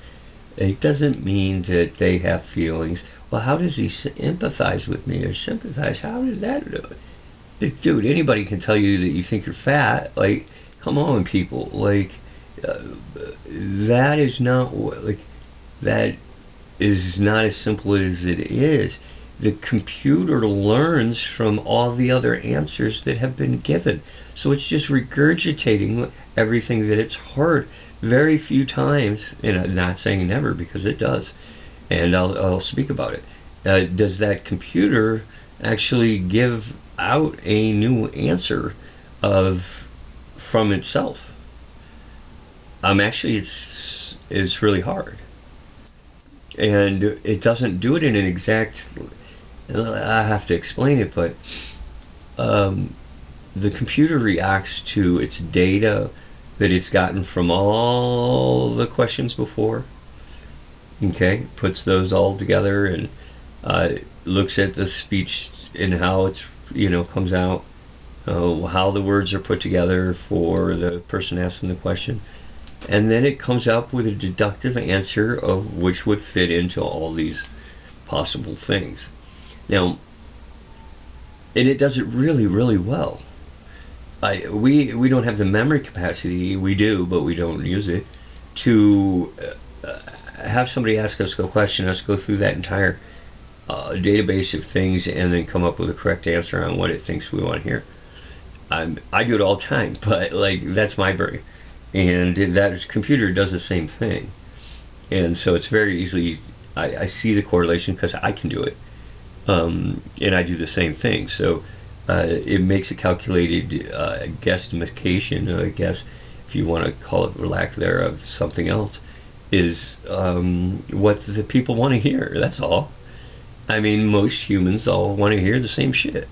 It doesn't mean that they have feelings. Well, how does he empathize with me or sympathize? How did that do it? Dude, anybody can tell you that you think you're fat. Like, come on, people. Like, uh, that is not like that is not as simple as it is. the computer learns from all the other answers that have been given. So it's just regurgitating everything that it's heard very few times, and I'm not saying never because it does, and I'll, I'll speak about it. Uh, does that computer actually give out a new answer of from itself? Um, actually, it's it's really hard, and it doesn't do it in an exact. I have to explain it, but um, the computer reacts to its data that it's gotten from all the questions before. Okay, puts those all together and uh, looks at the speech and how it's you know comes out, uh, how the words are put together for the person asking the question, and then it comes up with a deductive answer of which would fit into all these possible things. Now, and it does it really, really well. I we we don't have the memory capacity. We do, but we don't use it to uh, have somebody ask us a question, us go through that entire uh, database of things, and then come up with a correct answer on what it thinks we want to hear. I'm, I do it all the time, but like that's my brain and that computer does the same thing. And so it's very easily i, I see the correlation because i can do it. Um, and i do the same thing. So uh, it makes a calculated uh, guesstimation i guess if you want to call it lack thereof something else is um, what the people want to hear. That's all. I mean most humans all want to hear the same shit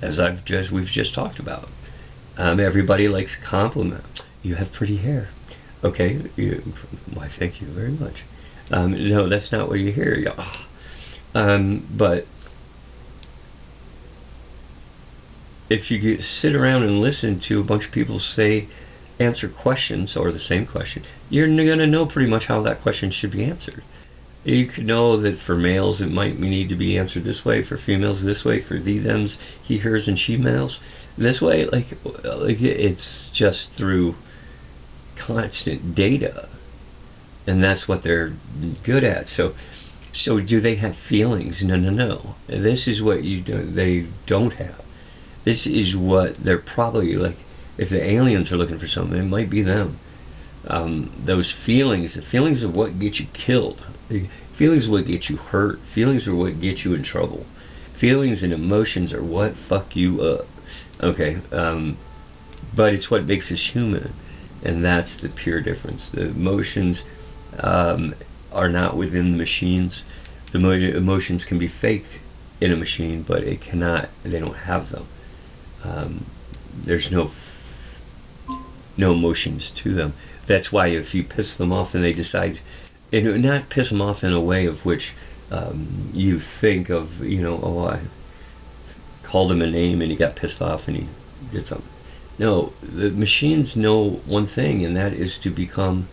as i've just we've just talked about. Um, everybody likes compliment you have pretty hair. Okay, you, why, thank you very much. Um, no, that's not what you hear. Um, but if you sit around and listen to a bunch of people say, answer questions or the same question, you're going to know pretty much how that question should be answered. You could know that for males it might need to be answered this way, for females this way, for thee, thems, he, hers, and she males this way. Like, like it's just through constant data. And that's what they're good at. So so do they have feelings? No no no. This is what you do they don't have. This is what they're probably like if the aliens are looking for something it might be them. Um, those feelings the feelings of what get you killed. Feelings what get you hurt. Feelings are what get you in trouble. Feelings and emotions are what fuck you up. Okay um, but it's what makes us human and that's the pure difference. The emotions um, are not within the machines. The emotions can be faked in a machine, but it cannot. They don't have them. Um, there's no f- no emotions to them. That's why if you piss them off and they decide, and not piss them off in a way of which um, you think of, you know, oh, I called him a name and he got pissed off and he did something no, the machines know one thing, and that is to become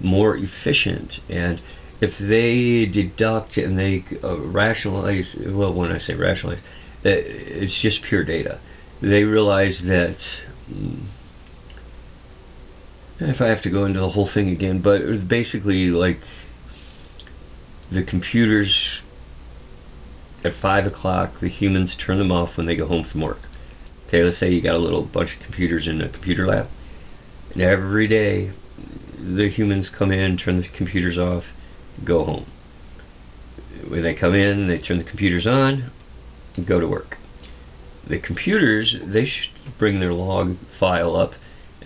more efficient. And if they deduct and they uh, rationalize, well, when I say rationalize, uh, it's just pure data. They realize that. Mm, if I have to go into the whole thing again, but it was basically, like the computers at five o'clock, the humans turn them off when they go home from work. Okay, let's say you got a little bunch of computers in a computer lab, and every day the humans come in, turn the computers off, go home. When they come in, they turn the computers on, go to work. The computers, they should bring their log file up,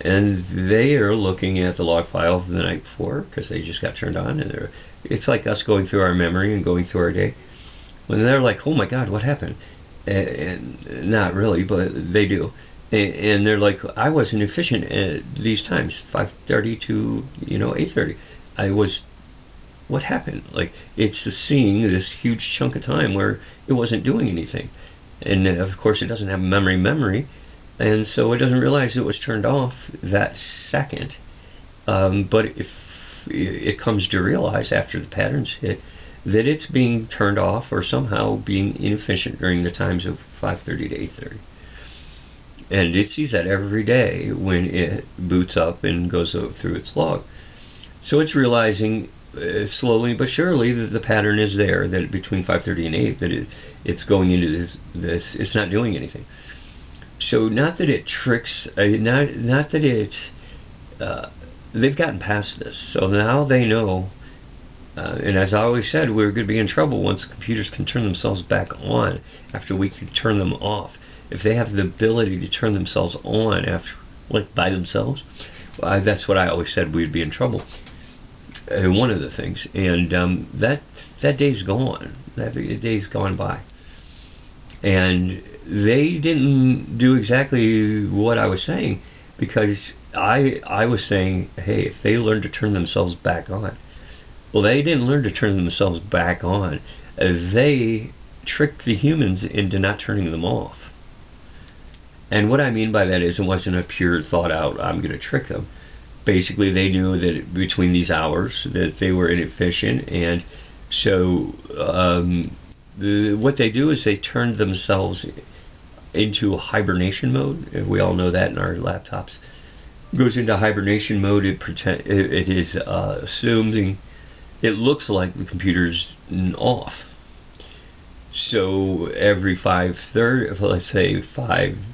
and they are looking at the log file from the night before because they just got turned on, and they're, it's like us going through our memory and going through our day. When they're like, "Oh my God, what happened?" And, not really, but they do. And, and they're like, I wasn't efficient at these times, five thirty to you know eight thirty. I was. What happened? Like it's seeing this huge chunk of time where it wasn't doing anything, and of course it doesn't have memory memory, and so it doesn't realize it was turned off that second. Um, but if it comes to realize after the patterns hit that it's being turned off or somehow being inefficient during the times of 5.30 to 8.30 and it sees that every day when it boots up and goes through its log so it's realizing uh, slowly but surely, that the, pattern is there that between 5:30 and 8 that it, it's going into this, this. It's not doing anything. So not that it tricks. Uh, not not that it. Uh, they've gotten past this, so now they know. Uh, and as I always said, we're going to be in trouble once computers can turn themselves back on after we can turn them off. If they have the ability to turn themselves on after, like by themselves, well, that's what I always said we'd be in trouble uh, one of the things, and um, that that day's gone. That day's gone by, and they didn't do exactly what I was saying because I I was saying, hey, if they learn to turn themselves back on, well, they didn't learn to turn themselves back on. They tricked the humans into not turning them off. And what I mean by that is it wasn't a pure thought out, I'm going to trick them basically they knew that between these hours that they were inefficient and so um, the, what they do is they turned themselves into hibernation mode we all know that in our laptops goes into hibernation mode it pretend it, it is uh, assuming it looks like the computer's off so every five thirty let's say five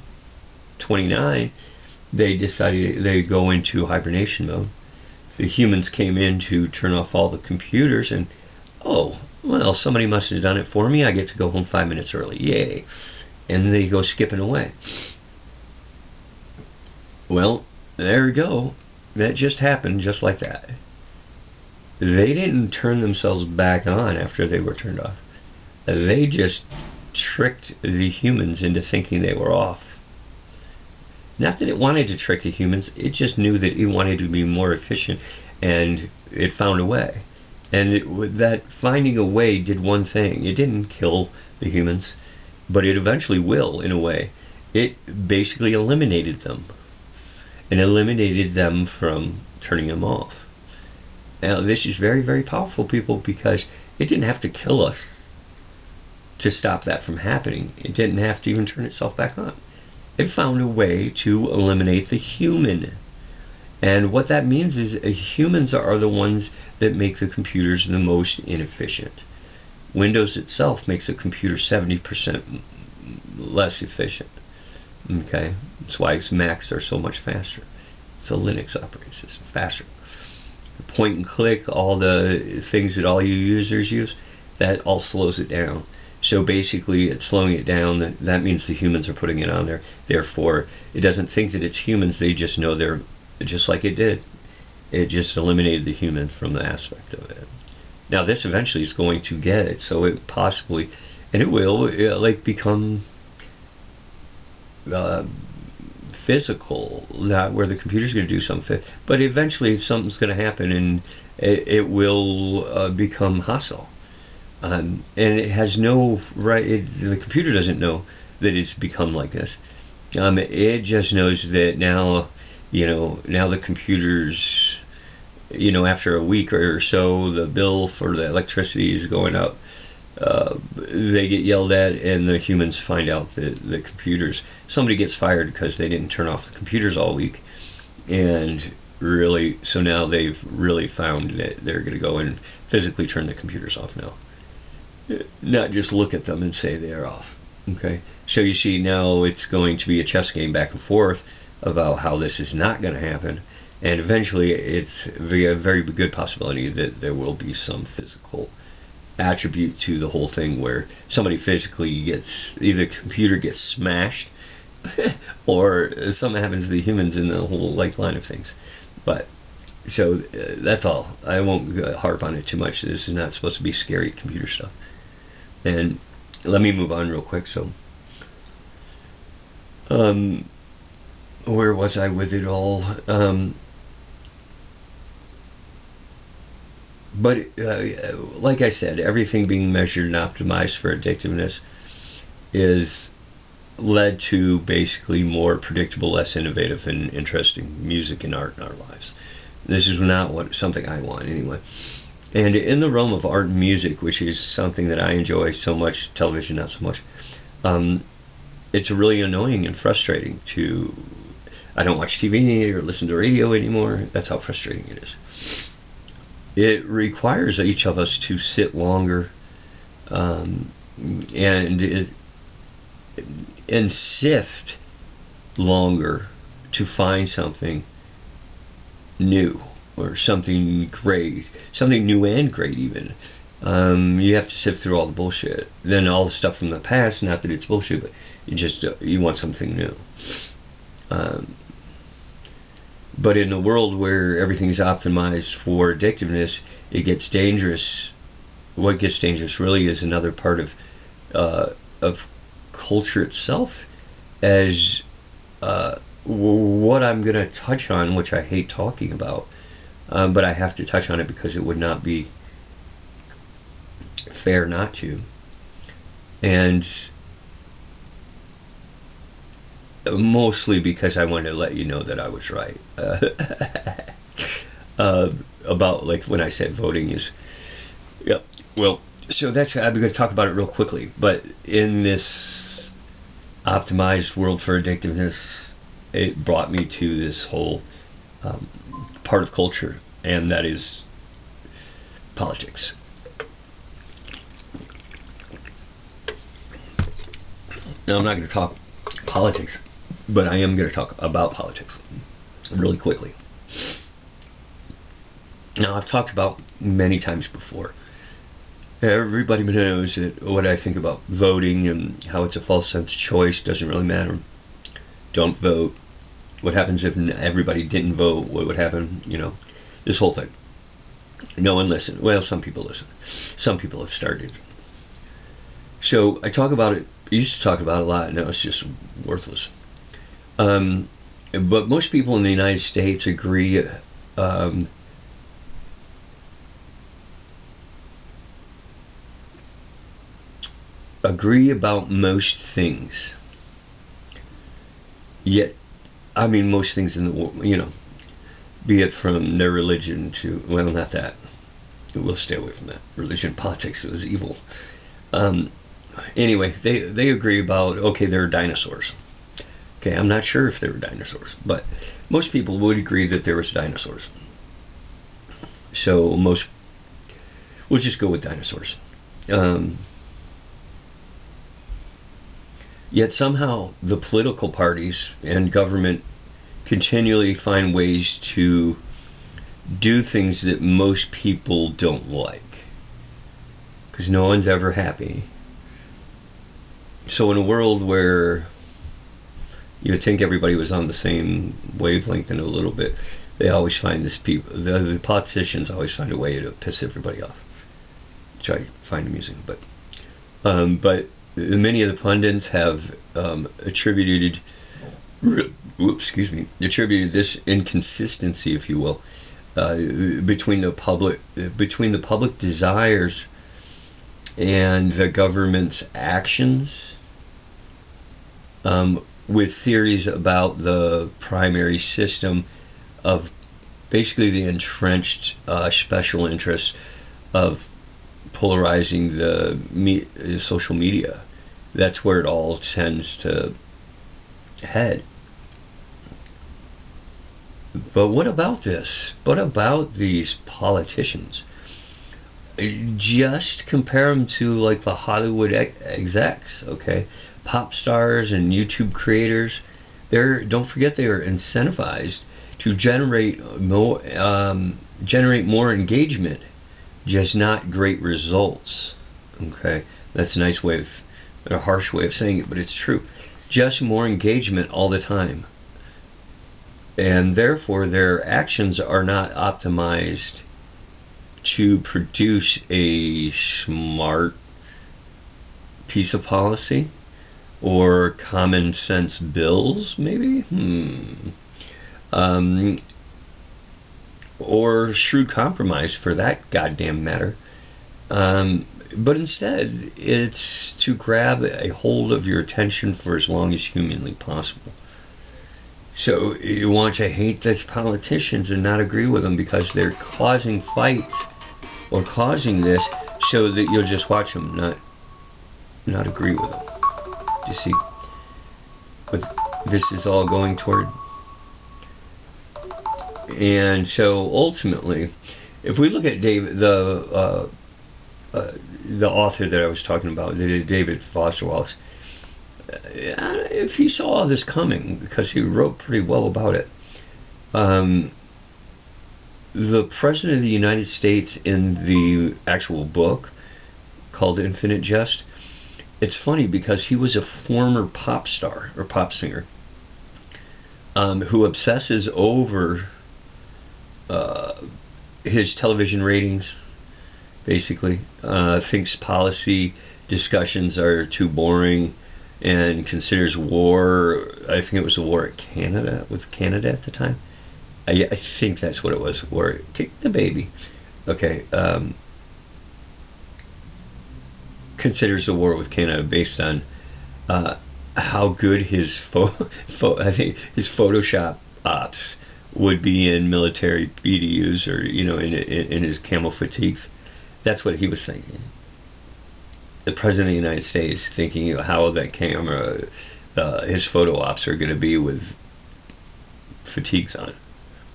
twenty nine they decided they go into hibernation mode. The humans came in to turn off all the computers, and oh, well, somebody must have done it for me. I get to go home five minutes early. Yay. And they go skipping away. Well, there we go. That just happened just like that. They didn't turn themselves back on after they were turned off. They just tricked the humans into thinking they were off not that it wanted to trick the humans, it just knew that it wanted to be more efficient and it found a way. And it, that finding a way did one thing it didn't kill the humans, but it eventually will, in a way. It basically eliminated them and eliminated them from turning them off. Now, this is very, very powerful, people, because it didn't have to kill us to stop that from happening. It didn't have to even turn itself back on it found a way to eliminate the human. And what that means is uh, humans are the ones that make the computers the most inefficient. Windows itself makes a computer 70% less efficient. Okay? That's why Macs are so much faster. It's a Linux operating system, faster. Point and click, all the things that all you users use, that all slows it down. So basically, it's slowing it down. That means the humans are putting it on there. Therefore, it doesn't think that it's humans. They just know they're just like it did. It just eliminated the human from the aspect of it. Now, this eventually is going to get it. So it possibly, and it will, it, like become uh, physical, not where the computer's going to do something. But eventually, something's going to happen, and it, it will uh, become hostile um, and it has no right. It, the computer doesn't know that it's become like this. Um, it just knows that now, you know, now the computers, you know, after a week or so, the bill for the electricity is going up. Uh, they get yelled at, and the humans find out that the computers. Somebody gets fired because they didn't turn off the computers all week, and really, so now they've really found that they're going to go and physically turn the computers off now not just look at them and say they're off. Okay, so you see now it's going to be a chess game back and forth about how this is not going to happen, and eventually it's a very good possibility that there will be some physical attribute to the whole thing where somebody physically gets either computer gets smashed or something happens to the humans in the whole like line of things but so uh, that's all i won't harp on it too much this is not supposed to be scary computer stuff and let me move on real quick. So, um, where was I with it all? Um, but uh, like I said, everything being measured and optimized for addictiveness is led to basically more predictable, less innovative, and interesting music and art in our lives. This is not what something I want anyway. And in the realm of art and music, which is something that I enjoy so much, television not so much, um, it's really annoying and frustrating to. I don't watch TV or listen to radio anymore. That's how frustrating it is. It requires each of us to sit longer um, and and sift longer to find something new or something great, something new and great even. Um, you have to sift through all the bullshit. Then all the stuff from the past, not that it's bullshit, but you just you want something new. Um, but in a world where everything's optimized for addictiveness, it gets dangerous. What gets dangerous really is another part of uh, of culture itself, as uh, what I'm going to touch on, which I hate talking about, um, but I have to touch on it because it would not be fair not to. And mostly because I wanted to let you know that I was right uh, uh, about like when I said voting is. Yeah, well, so that's I'm going to talk about it real quickly. But in this optimized world for addictiveness, it brought me to this whole um, part of culture, and that is politics. Now, I'm not going to talk politics, but I am going to talk about politics really quickly. Now, I've talked about many times before. Everybody knows that what I think about voting and how it's a false sense of choice doesn't really matter. Don't vote. What happens if everybody didn't vote? What would happen? You know, this whole thing. No one listened. Well, some people listen. Some people have started. So I talk about it I used to talk about it a lot. Now it's just worthless. Um, but most people in the United States agree. Um, agree about most things. Yet, I mean, most things in the world, you know, be it from their religion to, well, not that. We'll stay away from that. Religion, politics is evil. Um, anyway, they they agree about okay, there are dinosaurs. Okay, I'm not sure if there were dinosaurs, but most people would agree that there was dinosaurs. So most, we'll just go with dinosaurs. Um, yet somehow the political parties and government continually find ways to do things that most people don't like because no one's ever happy so in a world where you would think everybody was on the same wavelength in a little bit, they always find this people. The, the politicians always find a way to piss everybody off, which I find amusing. But um, but many of the pundits have um, attributed, oops, excuse me, attributed this inconsistency, if you will, uh, between the public between the public desires and the government's actions um, with theories about the primary system of basically the entrenched uh, special interests of polarizing the me- social media. That's where it all tends to head. But what about this? What about these politicians? just compare them to like the Hollywood execs, okay? Pop stars and YouTube creators. They're don't forget they are incentivized to generate more um, generate more engagement, just not great results. Okay, that's a nice way of a harsh way of saying it, but it's true. Just more engagement all the time, and therefore their actions are not optimized to produce a smart piece of policy or common sense bills, maybe? Hmm. Um, or shrewd compromise for that goddamn matter. Um, but instead, it's to grab a hold of your attention for as long as humanly possible. So you want to hate these politicians and not agree with them because they're causing fights or causing this so that you'll just watch them, not not agree with them. You see what this is all going toward? And so ultimately, if we look at David, the uh, uh, the author that I was talking about, David Foster Wallace, uh, if he saw this coming, because he wrote pretty well about it, um, the president of the United States in the actual book called Infinite Jest, it's funny because he was a former pop star or pop singer um, who obsesses over uh, his television ratings, basically, uh, thinks policy discussions are too boring and considers war, I think it was the war at Canada, with Canada at the time I, I think that's what it was. Or kick the baby. Okay. Um, considers the war with Canada based on uh, how good his fo-, fo- I think his Photoshop ops would be in military BDUs or you know in, in, in his camel fatigues. That's what he was thinking. The president of the United States thinking how that camera, uh, his photo ops are going to be with fatigues on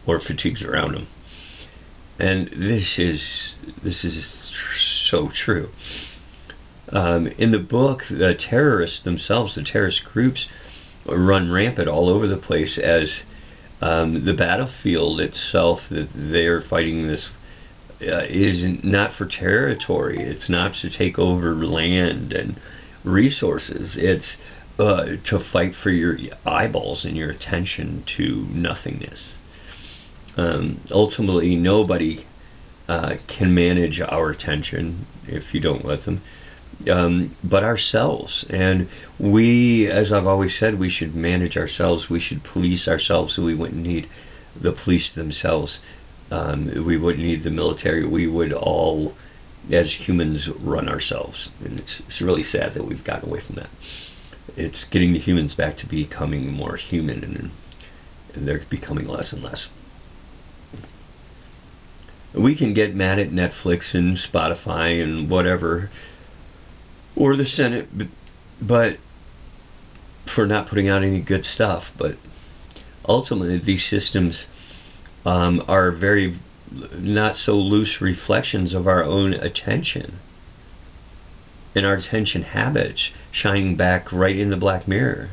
or fatigues around him. And this is this is so true. Um, in the book, the terrorists themselves, the terrorist groups, run rampant all over the place as um, the battlefield itself that they're fighting this uh, is not for territory. It's not to take over land and resources. It's uh, to fight for your eyeballs and your attention to nothingness um, ultimately nobody uh, can manage our attention if you don't let them um, but ourselves. And we as i've always said we should manage ourselves. We should police ourselves. So we wouldn't need the police themselves. Um, we wouldn't need the military. We would all as humans run ourselves. And it's, it's really sad that we've gotten away from that. It's getting the humans back to becoming more human and, and they're becoming less and less. We can get mad at Netflix and Spotify and whatever, or the Senate, but, for not putting out any good stuff. But ultimately, these systems um, are very not so loose reflections of our own attention and our attention habits shining back right in the black mirror,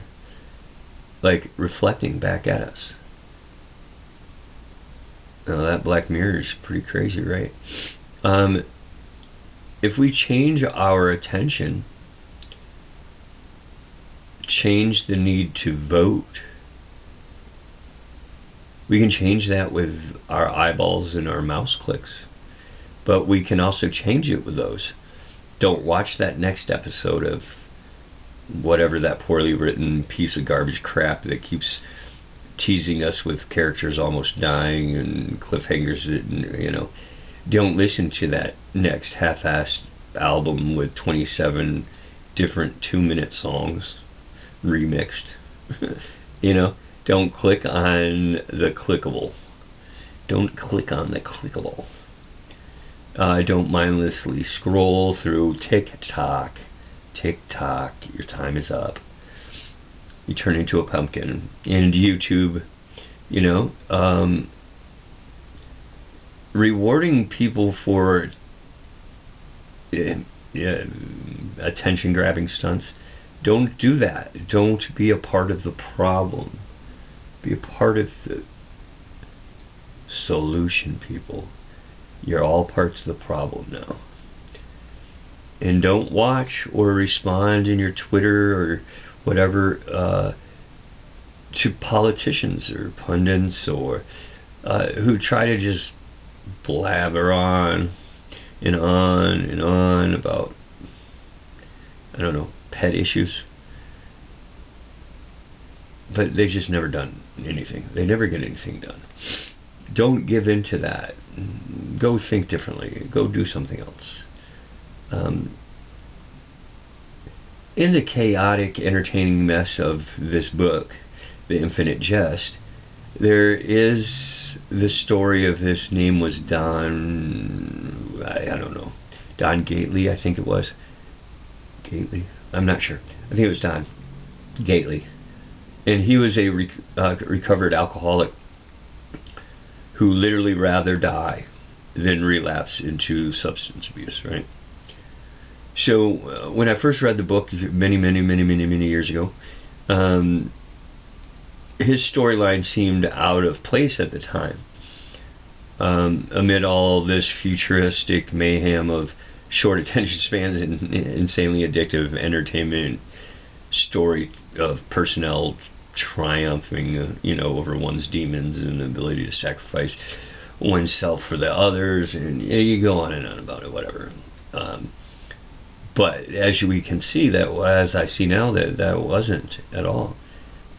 like reflecting back at us. Now that Black Mirror is pretty crazy, right? Um, if we change our attention, change the need to vote, we can change that with our eyeballs and our mouse clicks. But we can also change it with those. Don't watch that next episode of whatever that poorly written piece of garbage crap that keeps teasing us with characters almost dying and cliffhangers that you know don't listen to that next half-assed album with 27 different two-minute songs remixed you know don't click on the clickable don't click on the clickable uh, don't mindlessly scroll through TikTok. TikTok, your time is up you turn into a pumpkin. And YouTube, you know, um, rewarding people for yeah, yeah, attention grabbing stunts. Don't do that. Don't be a part of the problem. Be a part of the solution, people. You're all parts of the problem now. And don't watch or respond in your Twitter or whatever uh, to politicians or pundits or uh, who try to just blabber on and on and on about I don't know pet issues, but they just never done anything. They never get anything done. Don't give in to that. Go think differently. Go do something else. Um, in the chaotic, entertaining mess of this book, The Infinite Jest, there is the story of his name was Don, I, I don't know, Don Gately, I think it was. Gately? I'm not sure. I think it was Don Gately. And he was a rec- uh, recovered alcoholic who literally rather die than relapse into substance abuse, right? So uh, when I first read the book many, many, many, many, many years ago, um, his storyline seemed out of place at the time. Um, amid all this futuristic mayhem of short attention spans and insanely addictive entertainment story of personnel triumphing, uh, you know, over one's demons and the ability to sacrifice oneself for the others, and you go on and on about it, whatever. Um, but as we can see, that as I see now, that that wasn't at all.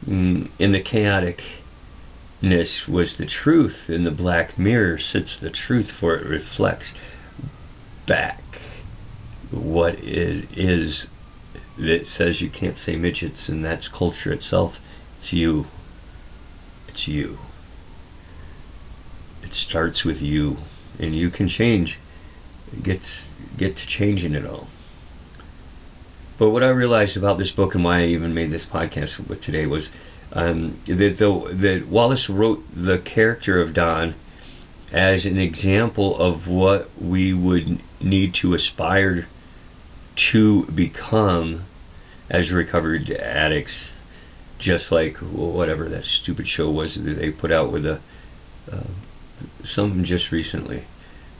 Mm, in the chaoticness was the truth. In the black mirror sits the truth, for it reflects back what it is that says you can't say midgets, and that's culture itself. It's you. It's you. It starts with you, and you can change. Get get to changing it all. But what I realized about this book and why I even made this podcast with today was um, that the, that Wallace wrote the character of Don as an example of what we would need to aspire to become as recovered addicts, just like whatever that stupid show was that they put out with a uh, something just recently.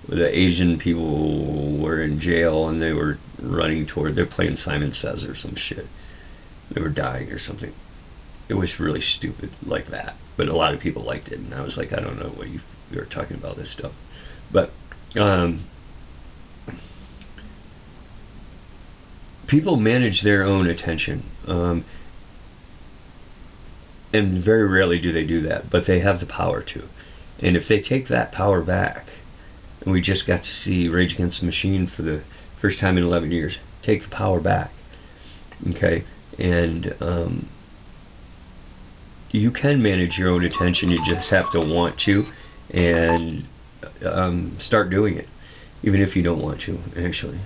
Where the Asian people were in jail and they were running toward, they're playing Simon Says or some shit. They were dying or something. It was really stupid like that. But a lot of people liked it. And I was like, I don't know what you, you were talking about this stuff. But, um, people manage their own attention. Um, and very rarely do they do that, but they have the power to. And if they take that power back, and we just got to see Rage Against the Machine for the first time in 11 years take the power back. Okay, and um, you can manage your own attention. You just have to want to, and um, start doing it, even if you don't want to. Actually.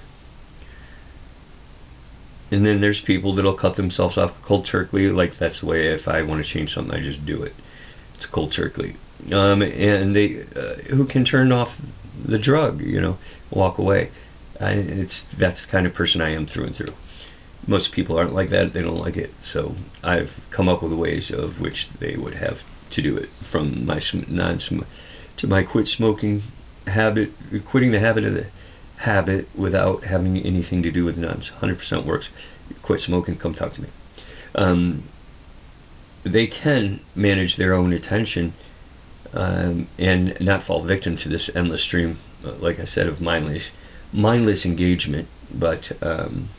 And then there's people that'll cut themselves off cold turkey. Like that's the way. If I want to change something, I just do it. It's cold turkey. Um, and they uh, who can turn off the drug, you know, walk away. I, it's that's the kind of person I am through and through. Most people aren't like that; they don't like it. So I've come up with ways of which they would have to do it, from my non to my quit smoking habit, quitting the habit of the habit without having anything to do with nuns. Hundred percent works. Quit smoking. Come talk to me. Um, they can manage their own attention um, and not fall victim to this endless stream, uh, like I said, of mindless, mindless engagement. But um,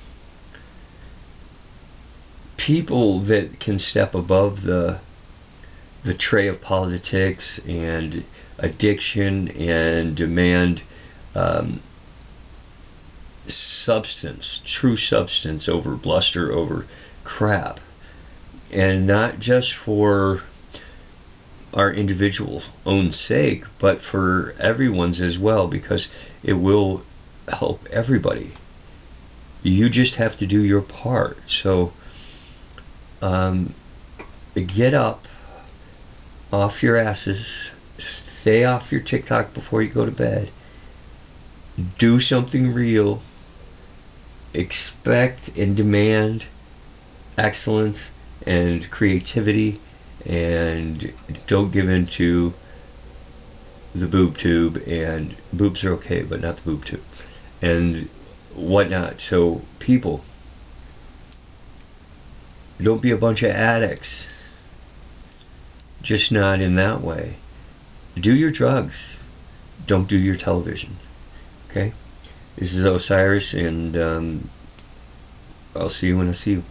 people that can step above the the tray of politics and addiction and demand um, substance, true substance over bluster, over crap, and not just for our individual own sake, but for everyone's as well, because it will help everybody. You just have to do your part. So, um, get up off your asses, stay off your TikTok before you go to bed, do something real, expect and demand excellence and creativity and don't give in to the boob tube and boobs are okay but not the boob tube and whatnot. So people don't be a bunch of addicts. Just not in that way. Do your drugs. Don't do your television. Okay? This is osiris and um, i'll see you when i see you